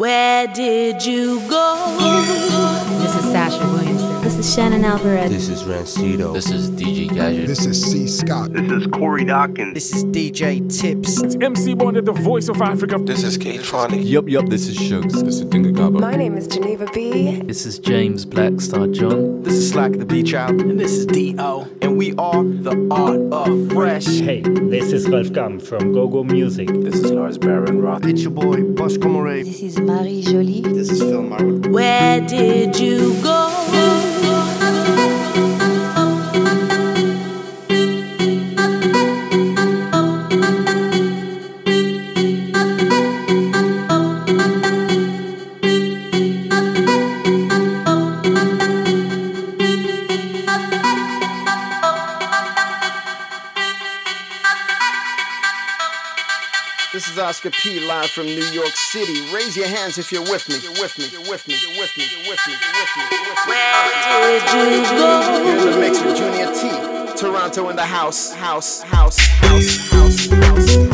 Where did you go? This is Sasha Williamson. This is Shannon Alvarez. This is Rancido. This is DJ Gadget. This is C. Scott. This is Corey Dawkins. This is DJ Tips. It's MC Wonder, the voice of Africa. This is K-Tronic. Yup, yup, this is Shugs. This is Dinga Gaba. My name is Geneva B. This is James Blackstar John. This is Slack the Beach Out. And this is D.O. And we are the Art of Fresh. Hey, this is Ralph Gam from GoGo Music. This is Lars Baron Roth. It's your boy, Boss Comore. This is Marie Jolie. This is Phil Marwood. Where did you go? Oscar P. live from New York City. Raise your hands if you're with me. You're with me. You're with me. You're with me. You're with me. You're with me. You're with me. Where did you go? You're in the mix with Junior T. Toronto in the house. House. House. House. House. House. House. House.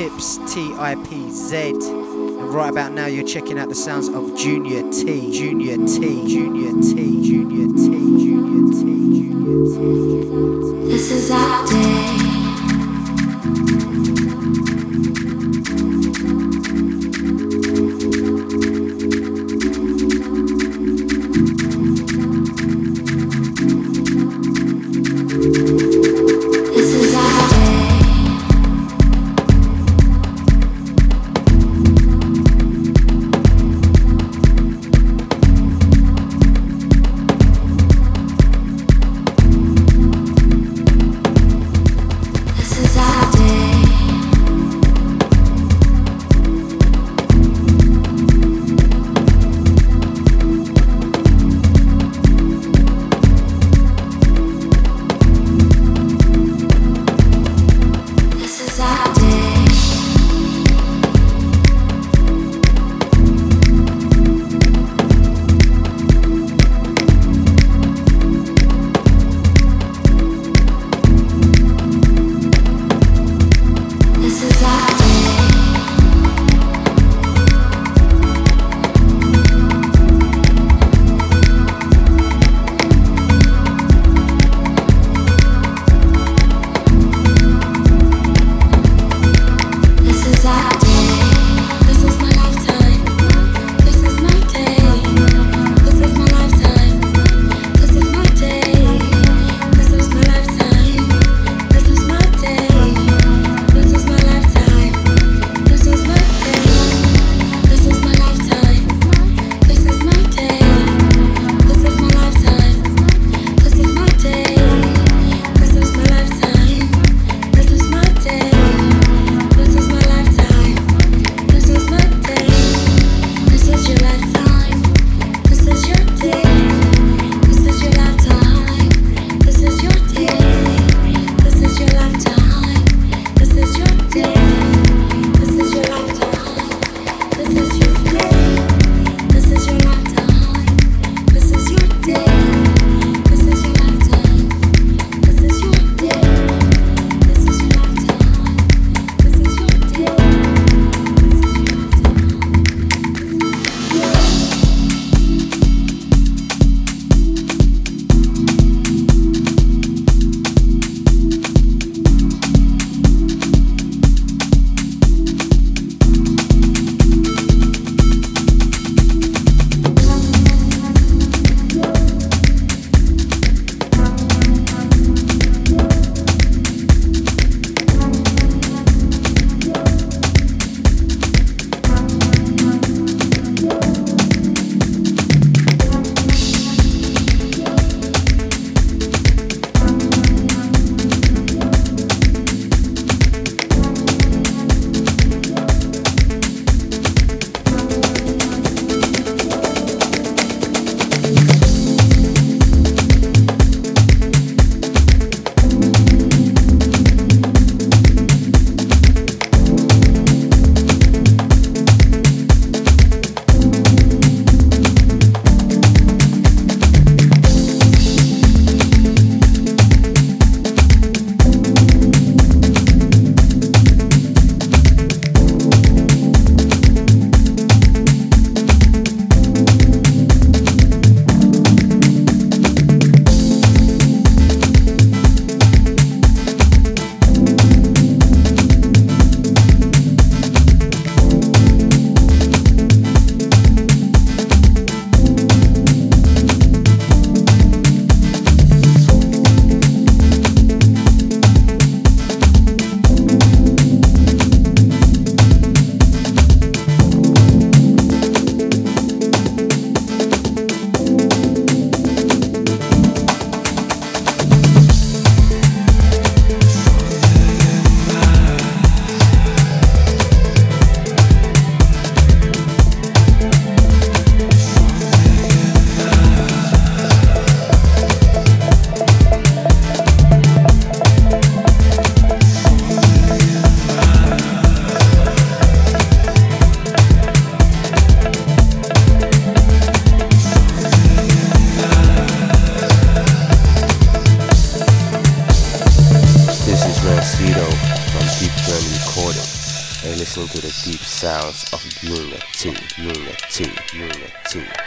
Tips T I P Z. And right about now, you're checking out the sounds of Junior T, Junior T, Junior T, Junior T, Junior T, Junior T. This is our day. Sounds of unity, unity, unity.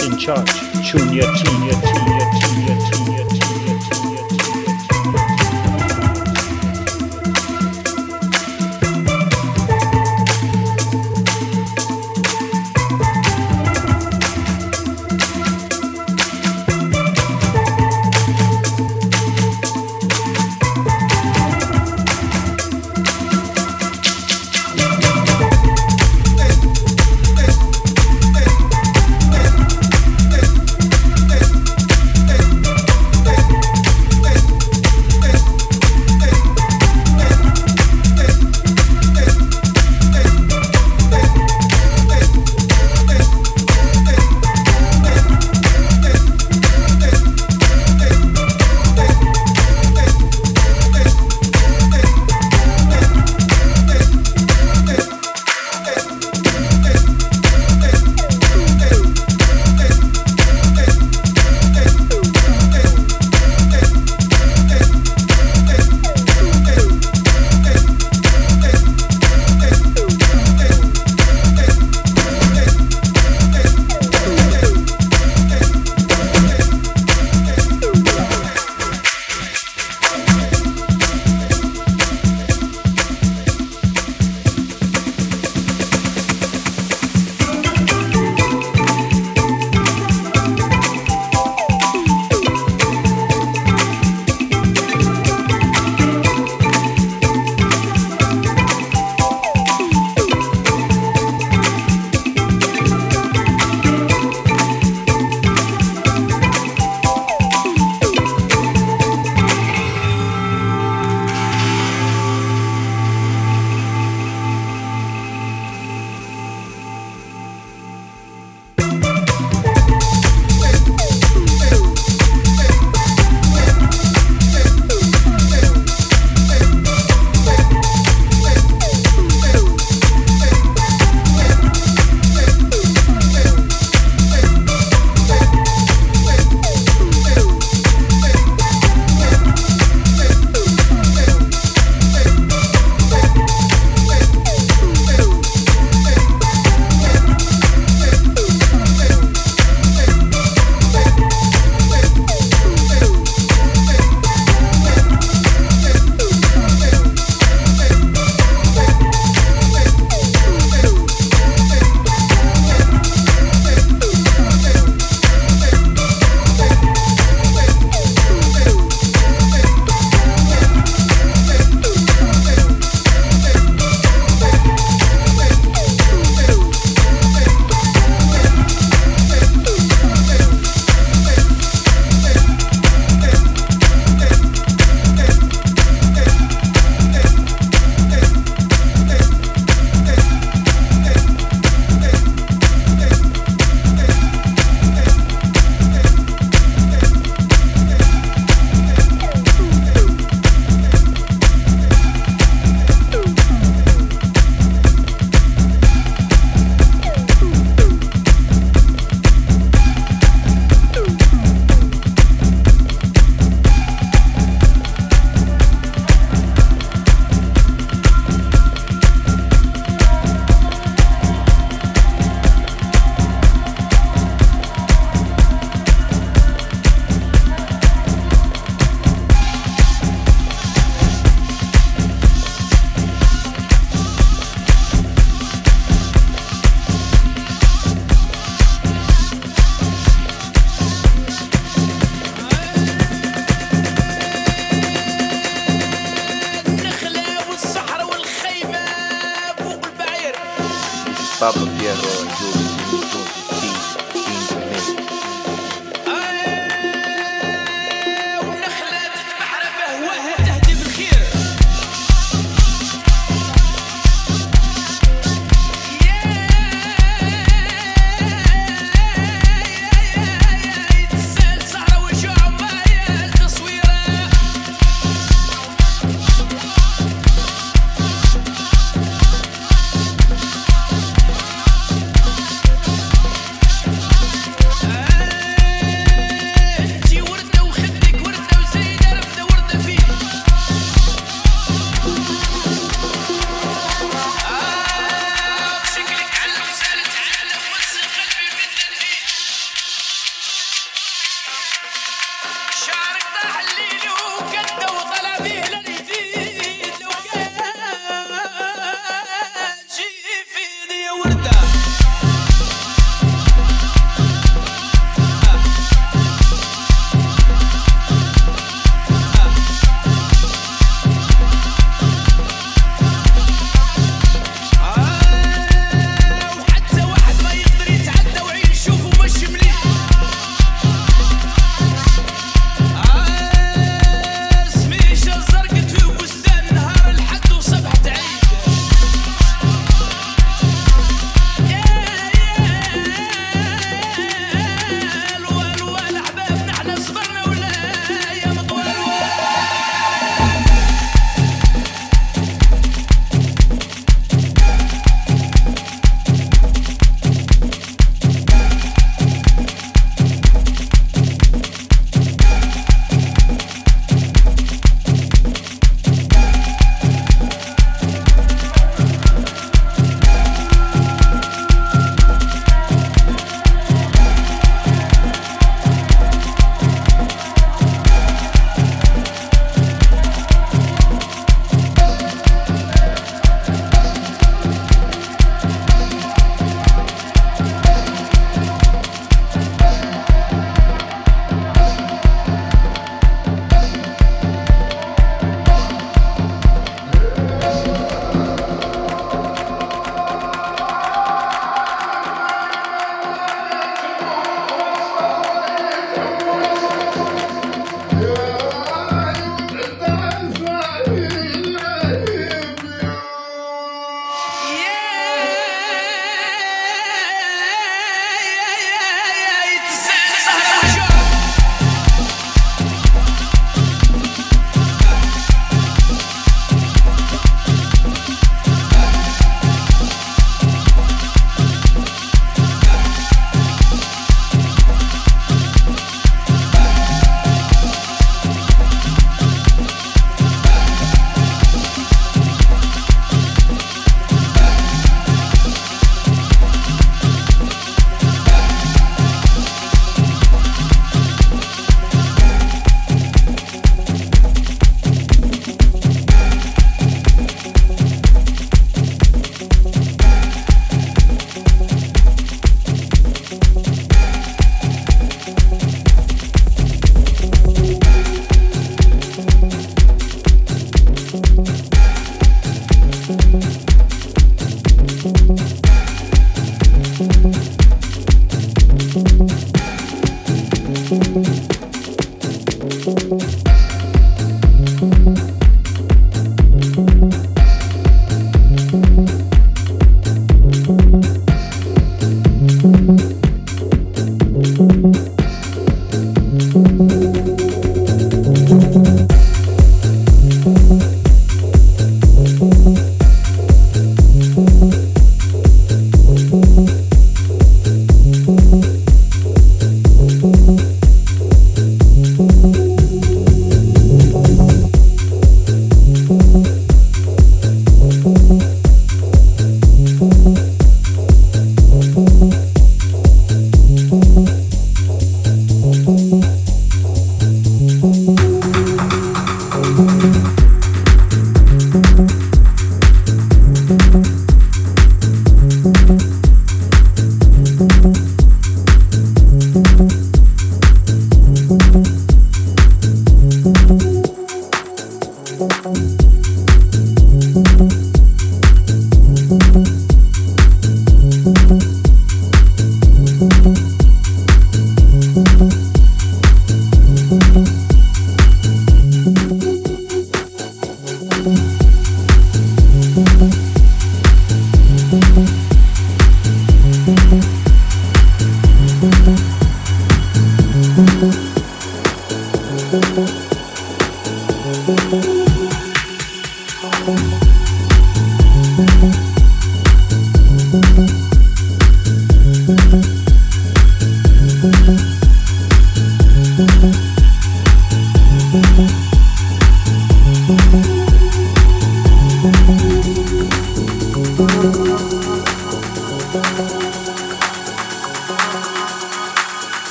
In charge, Junior T. Junior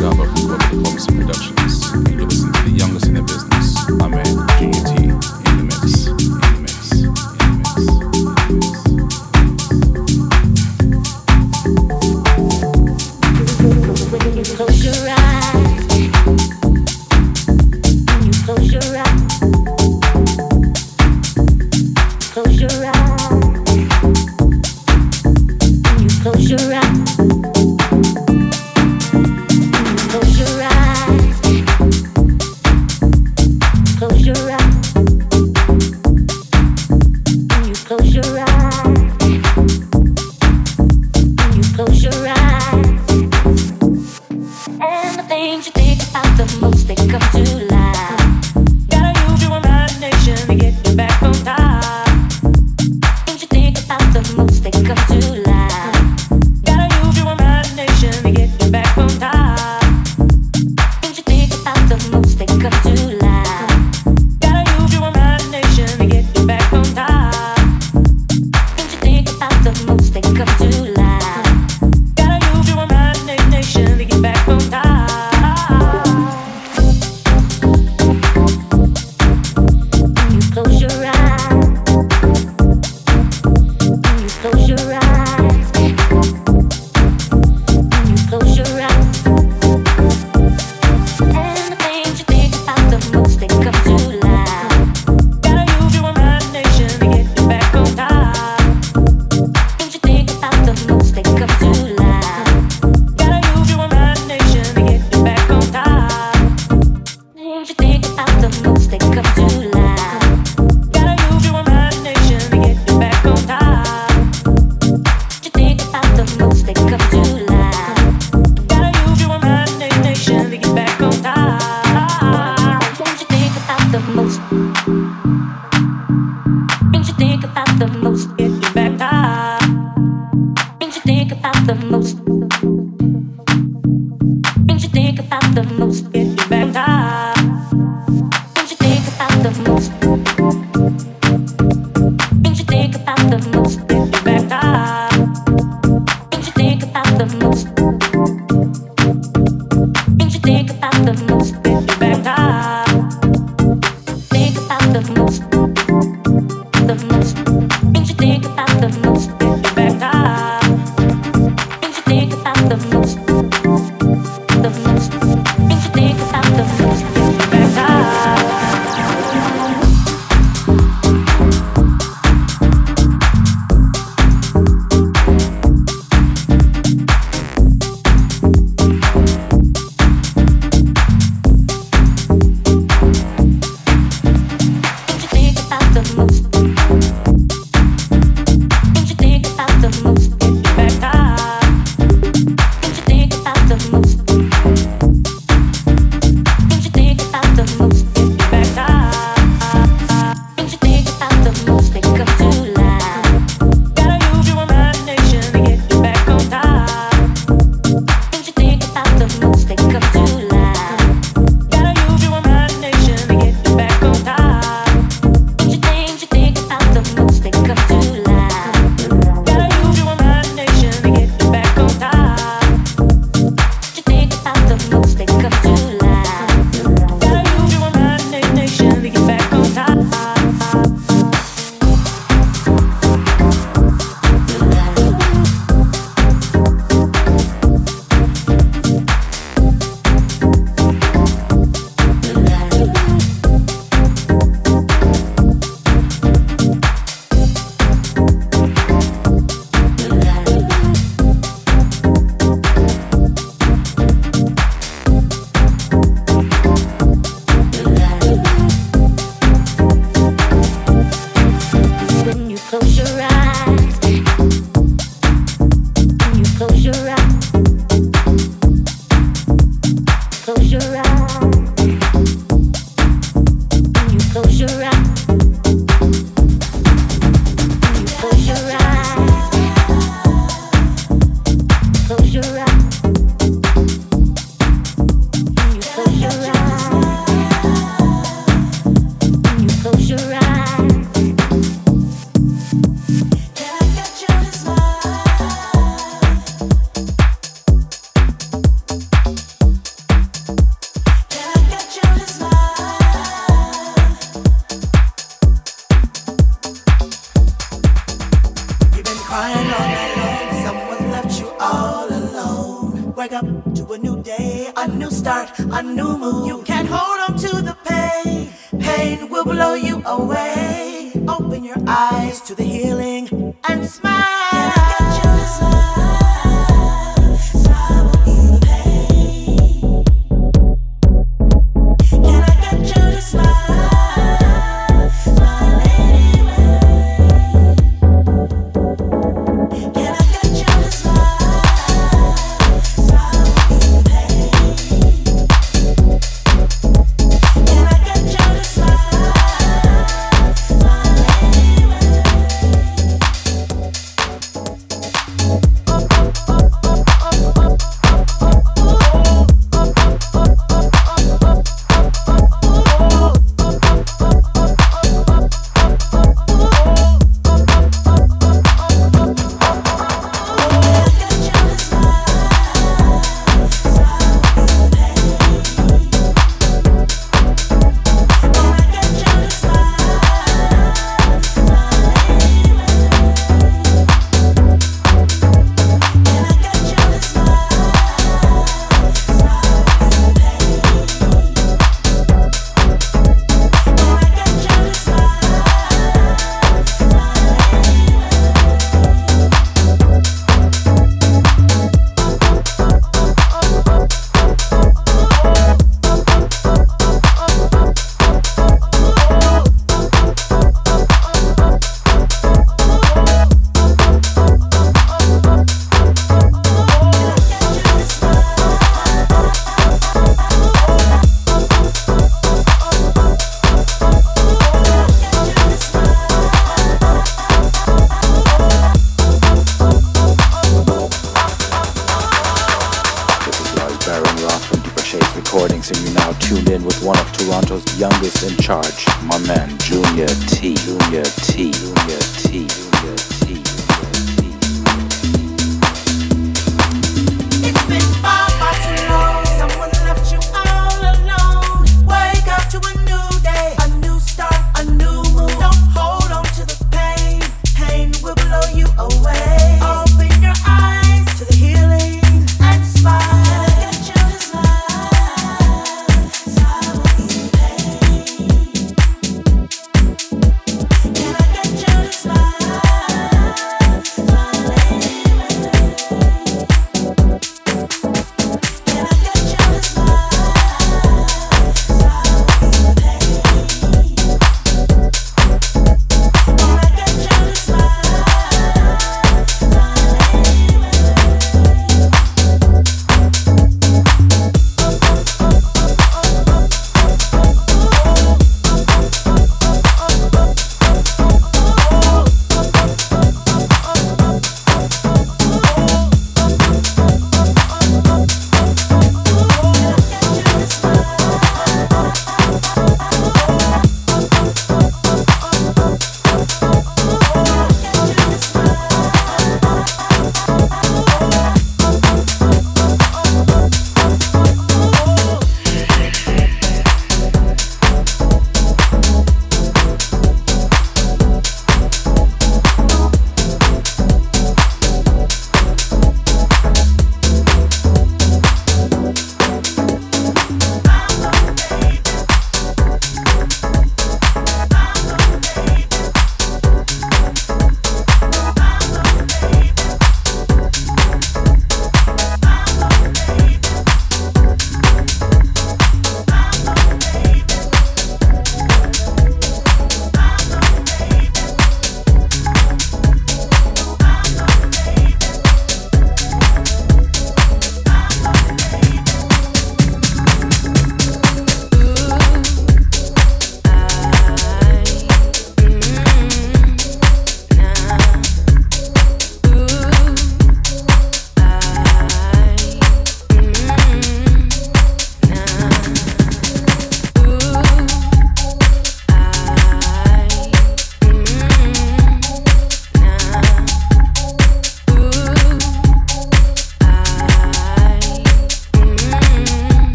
Ausgabe von Pop Productions. Eyes to the healing and smile.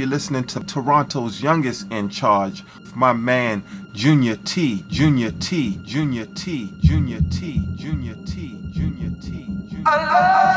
You're listening to Toronto's youngest in charge, my man Junior T, Junior T, Junior T, Junior T, Junior T, Junior T. Junior T.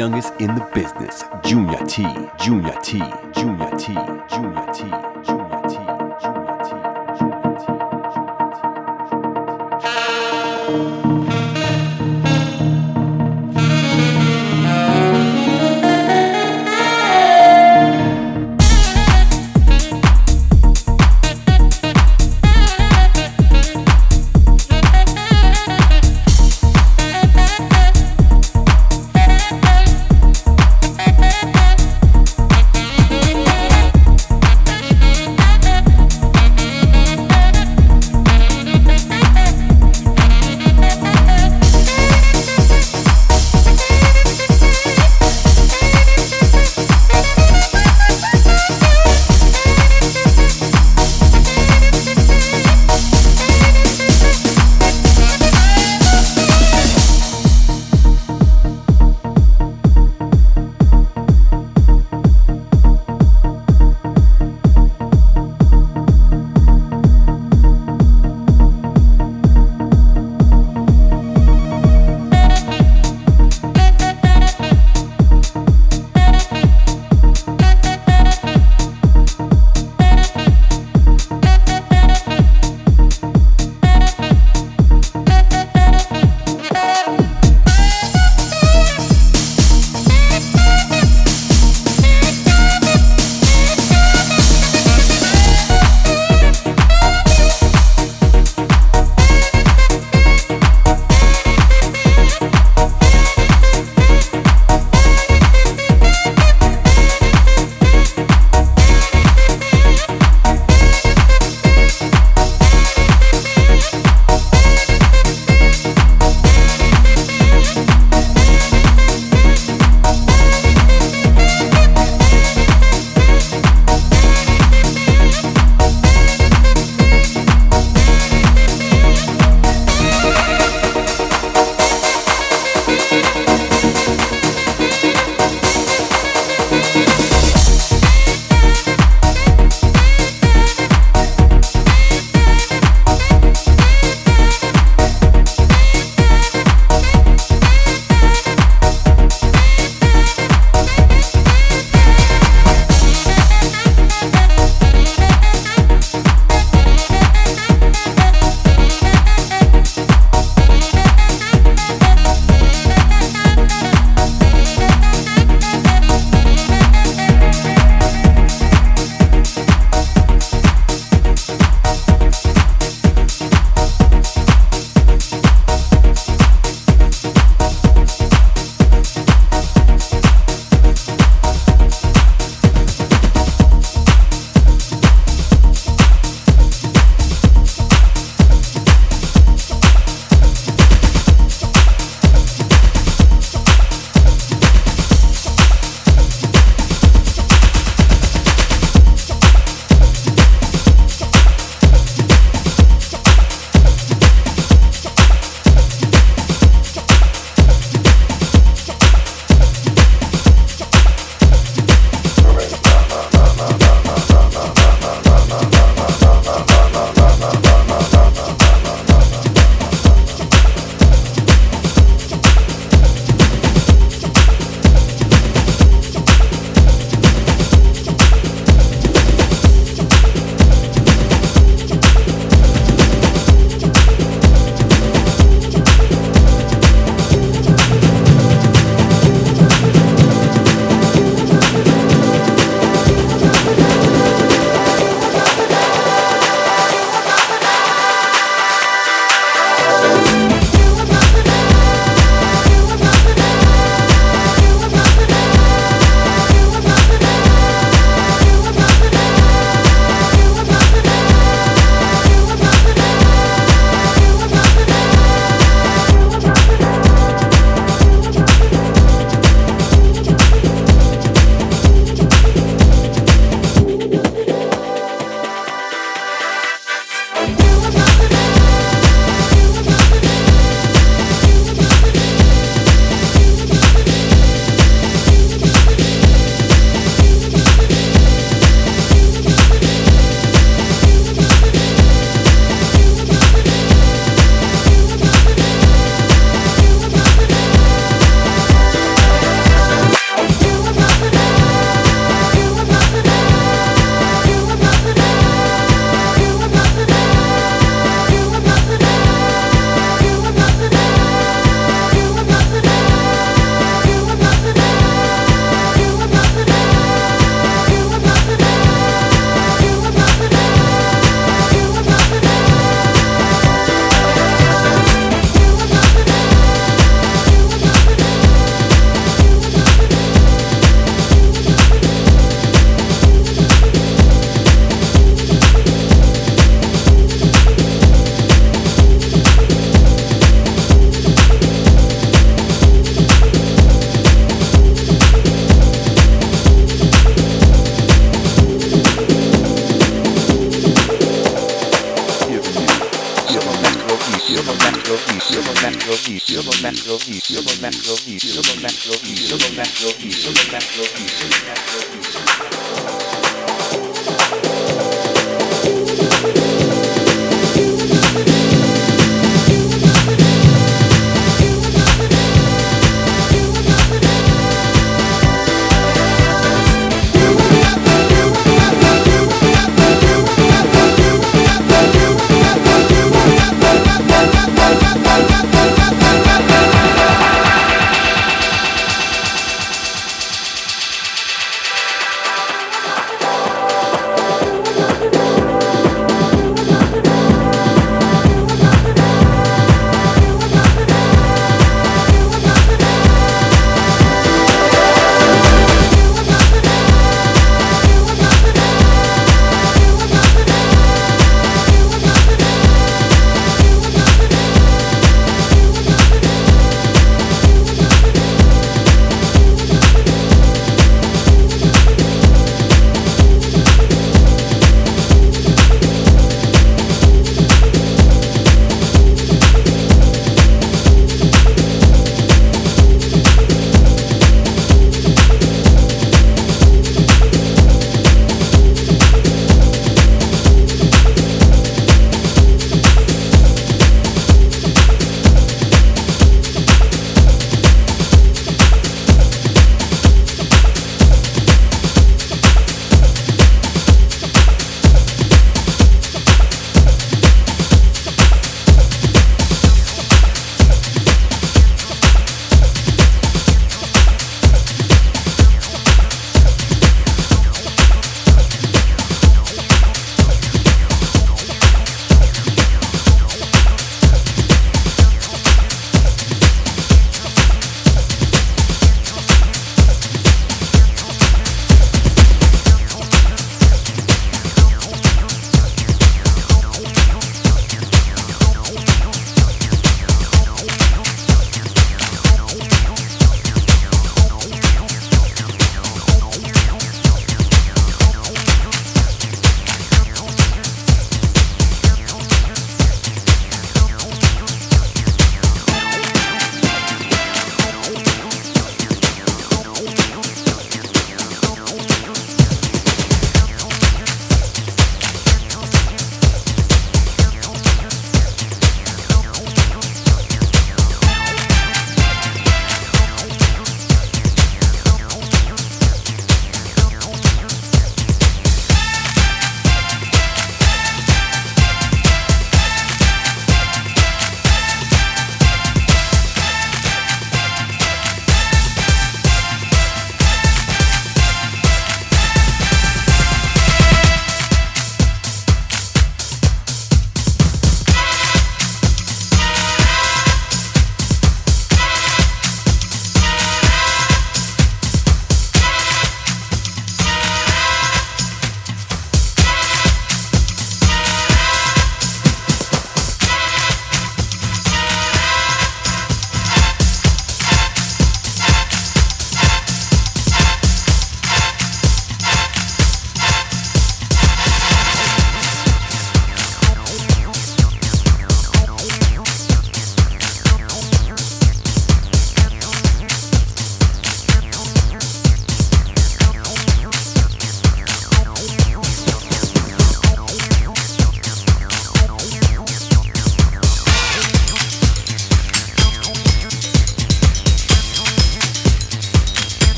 youngest in the business, Junior T, Junior T,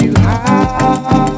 you high.